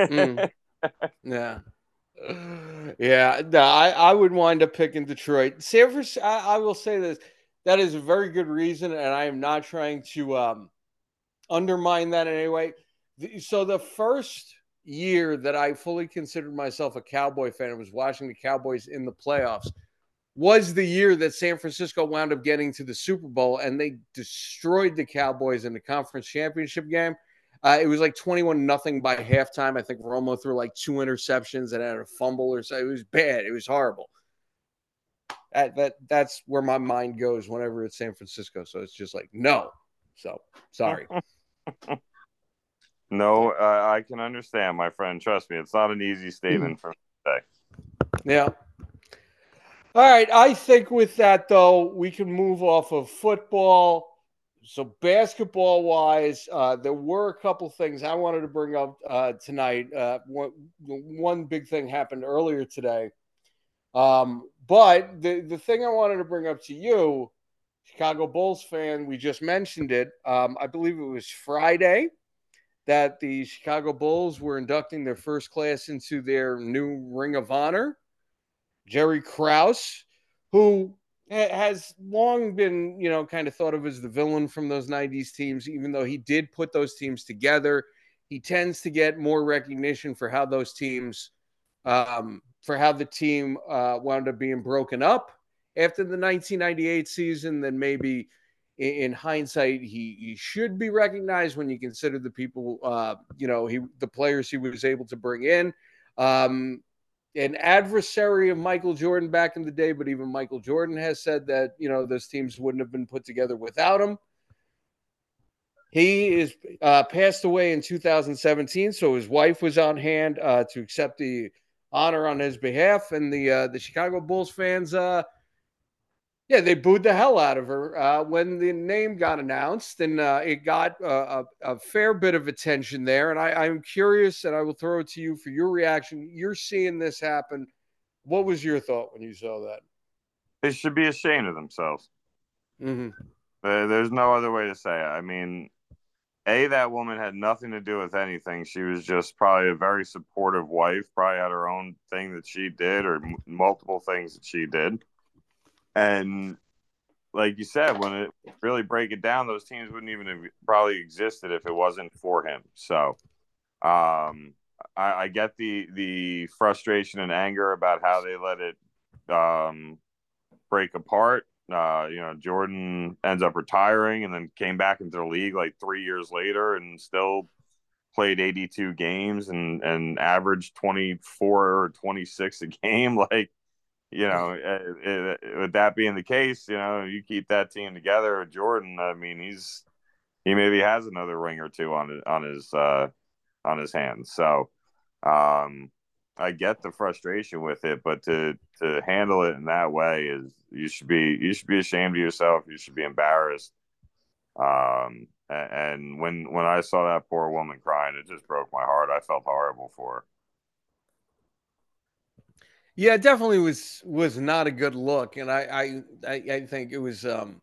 mm. <laughs> Yeah. Yeah, no, I, I would wind up picking Detroit. San Francisco, I, I will say this that is a very good reason, and I am not trying to um, undermine that in any way. So the first year that I fully considered myself a Cowboy fan and was watching the Cowboys in the playoffs was the year that San Francisco wound up getting to the Super Bowl and they destroyed the Cowboys in the conference championship game. Uh, it was like 21 nothing by halftime. I think Romo threw like two interceptions and had a fumble or so. It was bad. It was horrible that, that that's where my mind goes whenever it's San Francisco. So it's just like no. So sorry. <laughs> no, uh, I can understand, my friend. Trust me, it's not an easy statement for me to say. Yeah. All right. I think with that though, we can move off of football. So basketball wise, uh, there were a couple things I wanted to bring up uh, tonight. Uh, one, one big thing happened earlier today. Um, but the, the thing I wanted to bring up to you Chicago Bulls fan, we just mentioned it. Um, I believe it was Friday that the Chicago Bulls were inducting their first class into their new Ring of Honor. Jerry Krause, who has long been, you know, kind of thought of as the villain from those 90s teams, even though he did put those teams together. He tends to get more recognition for how those teams, um, for how the team uh, wound up being broken up after the 1998 season than maybe in, in hindsight he, he, should be recognized when you consider the people, uh, you know, he the players he was able to bring in. Um, an adversary of Michael Jordan back in the day, but even Michael Jordan has said that, you know, those teams wouldn't have been put together without him. He is uh, passed away in 2017, so his wife was on hand uh, to accept the honor on his behalf, and the uh, the Chicago Bulls fans, uh, yeah, they booed the hell out of her uh, when the name got announced, and uh, it got a, a, fair bit of attention there. And I, I'm curious, and I will throw it to you for your reaction. You're seeing this happen. What was your thought when you saw that? They should be ashamed of themselves. Mm-hmm. there's no other way to say it. I mean, a that woman had nothing to do with anything. She was just probably a very supportive wife. Probably had her own thing that she did, or m- multiple things that she did. And like you said, when it really break it down, those teams wouldn't even have probably existed if it wasn't for him. So, um, I, I get the the frustration and anger about how they let it um, break apart uh, you know, Jordan ends up retiring and then came back into the league like three years later and still played 82 games and, and averaged 24 or 26 a game. <laughs> Like, you know, it, <laughs> it, with that being the case, you know, you keep that team together. Jordan, I mean, he's he maybe has another ring or two on on his uh, on his hands. So, um, I get the frustration with it, but to to handle it in that way is you should be you should be ashamed of yourself. You should be embarrassed. Um, and when when I saw that poor woman crying, it just broke my heart. I felt horrible for her. Yeah, it definitely was was not a good look, and I I I think it was. Um,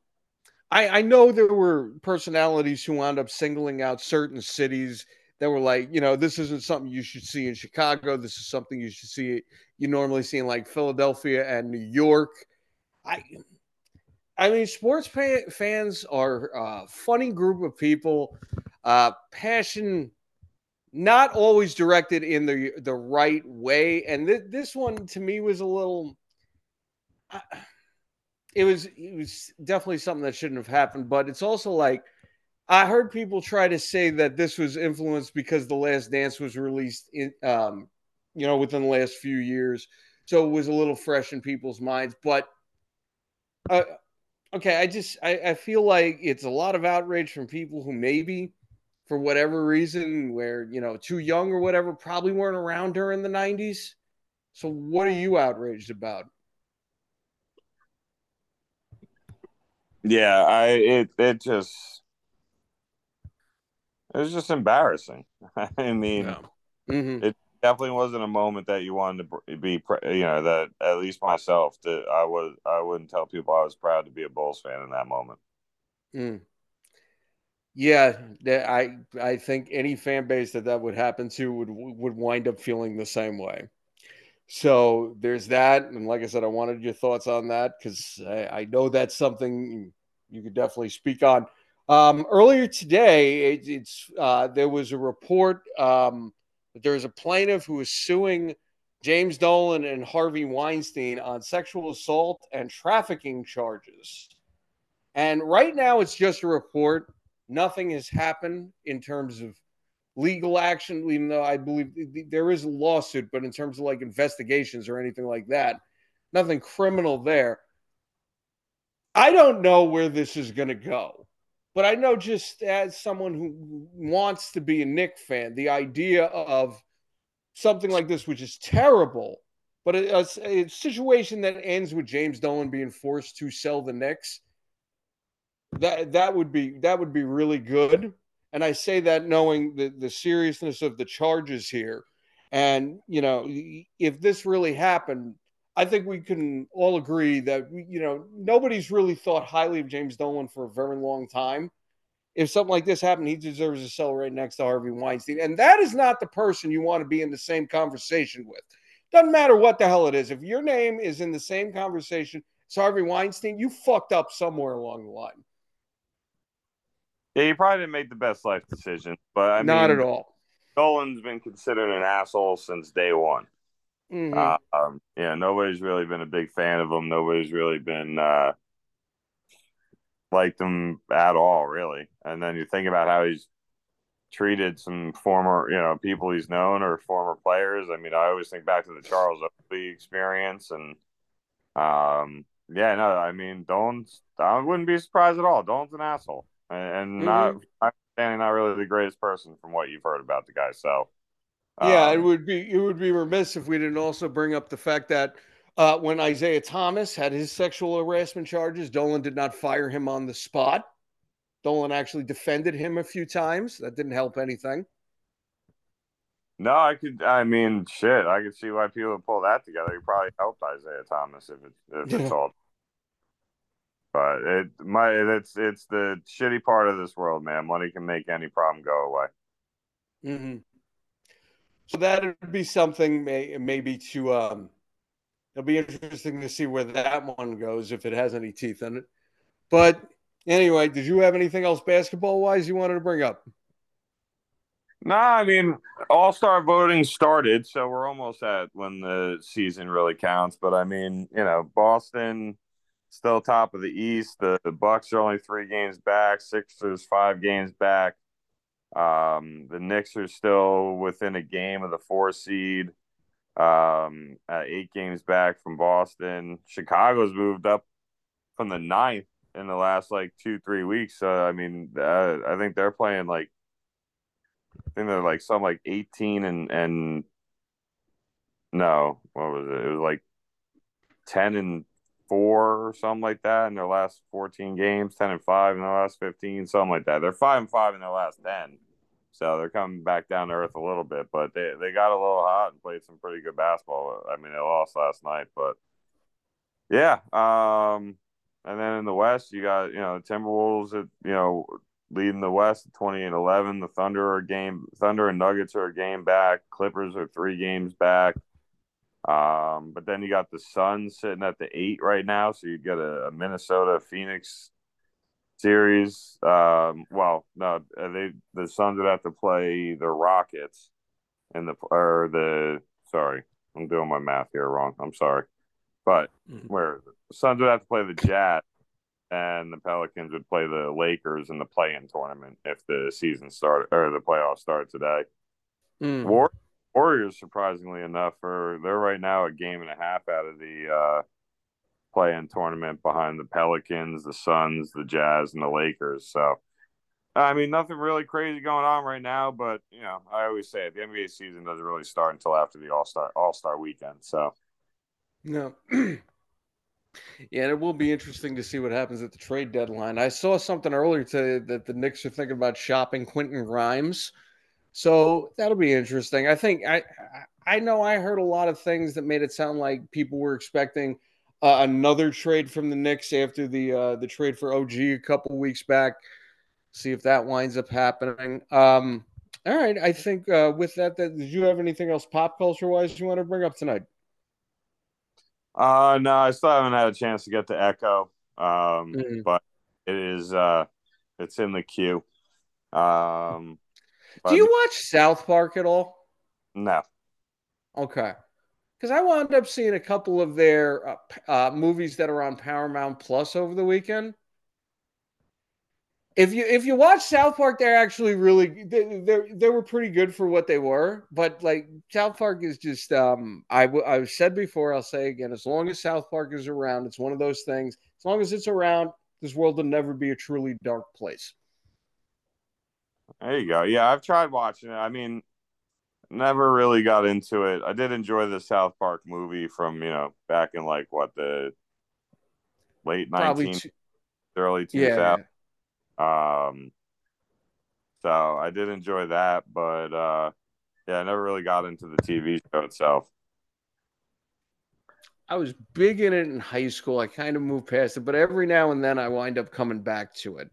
I I know there were personalities who wound up singling out certain cities that were like, you know, this isn't something you should see in Chicago. This is something you should see you normally see in like Philadelphia and New York. I I mean, sports fans are a funny group of people. Uh, passion not always directed in the the right way, and th- this one to me was a little. Uh, it was it was definitely something that shouldn't have happened, but it's also like I heard people try to say that this was influenced because The Last Dance was released in, um, you know, within the last few years, so it was a little fresh in people's minds. But, uh, okay, I just I, I feel like it's a lot of outrage from people who maybe, for whatever reason, were you know too young or whatever, probably weren't around during the '90s. So, what are you outraged about? Yeah, I it it just it was just embarrassing. <laughs> I mean, yeah. mm-hmm. it definitely wasn't a moment that you wanted to be, you know, that at least myself that I was, I wouldn't tell people I was proud to be a Bulls fan in that moment. Mm. Yeah, I I think any fan base that that would happen to would would wind up feeling the same way. So there's that, and like I said, I wanted your thoughts on that because I, I know that's something you could definitely speak on. Um, earlier today, it, it's uh, there was a report um, that there is a plaintiff who is suing James Dolan and Harvey Weinstein on sexual assault and trafficking charges. And right now, it's just a report. Nothing has happened in terms of legal action, even though I believe there is a lawsuit, but in terms of like investigations or anything like that, nothing criminal there. I don't know where this is going to go. But I know just as someone who wants to be a Knick fan, the idea of something like this, which is terrible, but a, a, situation that ends with James Dolan being forced to sell the Knicks, that that would be that would be really good. And I say that knowing the, the seriousness of the charges here. And, you know, if this really happened, I think we can all agree that you know nobody's really thought highly of James Dolan for a very long time. If something like this happened, he deserves a cell right next to Harvey Weinstein, and that is not the person you want to be in the same conversation with. Doesn't matter what the hell it is. If your name is in the same conversation as Harvey Weinstein, you fucked up somewhere along the line. Yeah, you probably didn't make the best life decision, but I not mean, at all. Dolan's been considered an asshole since day one. Mhm. Uh, um, yeah, nobody's really been a big fan of him. Nobody's really been uh, liked him at all, really. And then you think about how he's treated some former, you know, people he's known or former players. I mean, I always think back to the Charles Oakley experience, and um, yeah, no, I mean, Dolan's. I wouldn't be surprised at all. Dolan's an asshole, and, and not, not standing, not really the greatest person from what you've heard about the guy. So. Yeah, it um, would be it would be remiss if we didn't also bring up the fact that uh, when Isiah Thomas had his sexual harassment charges, Dolan did not fire him on the spot. Dolan actually defended him a few times. That didn't help anything. No, I could. I mean, shit. I could see why people would pull that together. He probably helped Isiah Thomas if it's if it's Yeah. all. But it my it's it's the shitty part of this world, man. Money can make any problem go away. hmm So that would be something, may, maybe to. Um, it'll be interesting to see where that one goes if it has any teeth in it. But anyway, did you have anything else basketball wise you wanted to bring up? No, I mean, All Star voting started, so we're almost at when the season really counts. But I mean, you know, Boston still top of the East. The, the Bucks are only three games back. Sixers five games back. Um, the Knicks are still within a game of the four seed. Um, eight games back from Boston. Chicago's moved up from the ninth in the last like two three weeks. So I mean, uh, I think they're playing like I think they're like some like 18 and and no, what was it? It was like 10 and 4 or something like that in their last 14 games, 10 and 5 in their last 15, something like that. They're 5 and 5 in their last 10. So they're coming back down to earth a little bit, but they they got a little hot and played some pretty good basketball. I mean, they lost last night, but yeah, um and then in the West, you got, you know, Timberwolves at, you know, leading the West at 28 11. The Thunder are game, Thunder and Nuggets are a game back. Clippers are three games back. Um, but then you got the Suns sitting at the eight right now. So you get a, a Minnesota Phoenix series. Um, well, no, they the Suns would have to play the Rockets and the or the sorry, I'm doing my math here wrong. I'm sorry. But Mhm. where the Suns would have to play the Jazz and the Pelicans would play the Lakers in the play-in tournament if the season started or the playoffs start today. Mm. War- Warriors, surprisingly enough, are they're right now a game and a half out of the uh, play-in tournament behind the Pelicans, the Suns, the Jazz, and the Lakers. So, I mean, nothing really crazy going on right now. But you know, I always say it, the NBA season doesn't really start until after the All Star All Star weekend. So, No. <clears throat> yeah, and it will be interesting to see what happens at the trade deadline. I saw something earlier today that the Knicks are thinking about shopping Quentin Grimes. So that'll be interesting. I think I I know I heard a lot of things that made it sound like people were expecting uh, another trade from the Knicks after the uh, the trade for OG a couple weeks back. See if that winds up happening. Um, all right, I think uh, with that, that did you have anything else pop culture wise you want to bring up tonight? uh, no, I still haven't had a chance to get to Echo, um, Mhm. but it is uh, it's in the queue. Um, Do you watch South Park at all? no, Okay. Because I wound up seeing a couple of their uh, uh, movies that are on Paramount Plus over the weekend. If you if you watch South Park, they're actually really they they they were pretty good for what they were. But like South Park is just um I w- I've said before, I'll say again, as long as South Park is around, it's one of those things. As long as it's around, this world will never be a truly dark place. There you go. Yeah, I've tried watching it. I mean, never really got into it. I did enjoy the South Park movie from, you know, back in like what the late Probably 19 t- early yeah. 2000. Um so I did enjoy that, but uh yeah, I never really got into the TV show itself. I was big in it in high school. I kind of moved past it, but every now and then I wind up coming back to it.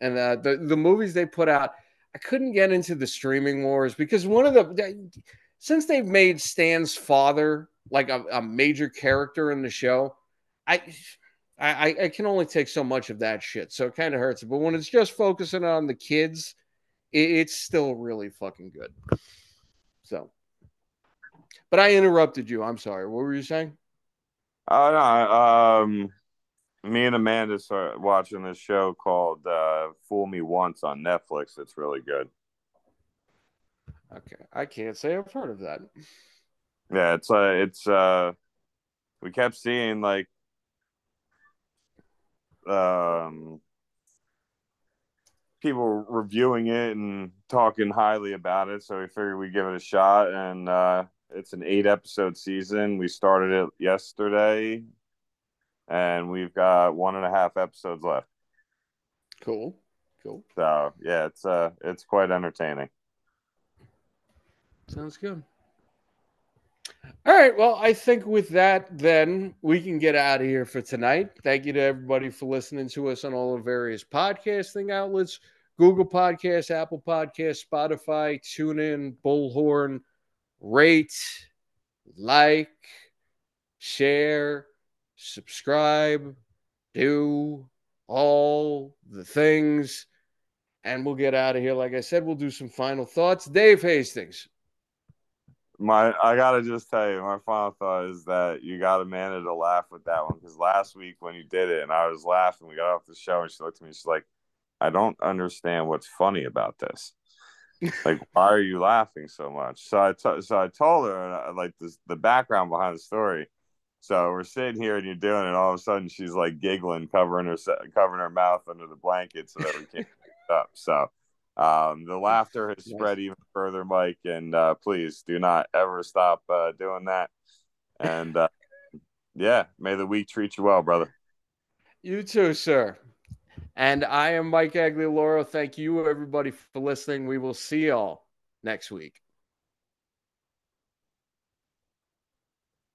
And uh, the the movies they put out, I couldn't get into the streaming wars because one of the since they've made Stan's father like a, a major character in the show, I, I I can only take so much of that shit. So it kind of hurts. But when it's just focusing on the kids, it, it's still really fucking good. So, but I interrupted you. I'm sorry. What were you saying? Oh no, um, me and Amanda started watching this show called uh, "Fool Me Once" on Netflix. It's really good. Okay, I can't say I've heard of that. Yeah, it's uh, it's uh, we kept seeing like um people reviewing it and talking highly about it, so we figured we'd give it a shot. And uh, it's an eight episode season. We started it yesterday, and we've got one and a half episodes left. Cool, cool. So yeah, it's uh, it's quite entertaining. Sounds good. All right. Well, I think with that, then we can get out of here for tonight. Thank you to everybody for listening to us on all the various podcasting outlets Google Podcasts, Apple Podcasts, Spotify, TuneIn, Bullhorn. Rate, like, share, subscribe, do all the things. And we'll get out of here. Like I said, we'll do some final thoughts. Dave Hastings my I gotta just tell you, my final thought is that you gotta manage to laugh with that one because last week when you did it and I was laughing, we got off the show and she looked at me, she's like, I don't understand what's funny about this. <laughs> like, why are you laughing so much? So I t- so I told her like this, the background behind the story. So we're sitting here and you're doing it. All of a sudden, she's like giggling, covering her covering her mouth under the blanket so that we can't <laughs> pick up. So um, the laughter has spread even further, Mike, and uh, please do not ever stop uh, doing that. And uh, yeah, may the week treat you well, brother. You too, sir. And I am Mike Aglioloro. Thank you, everybody, for listening. We will see y'all next week.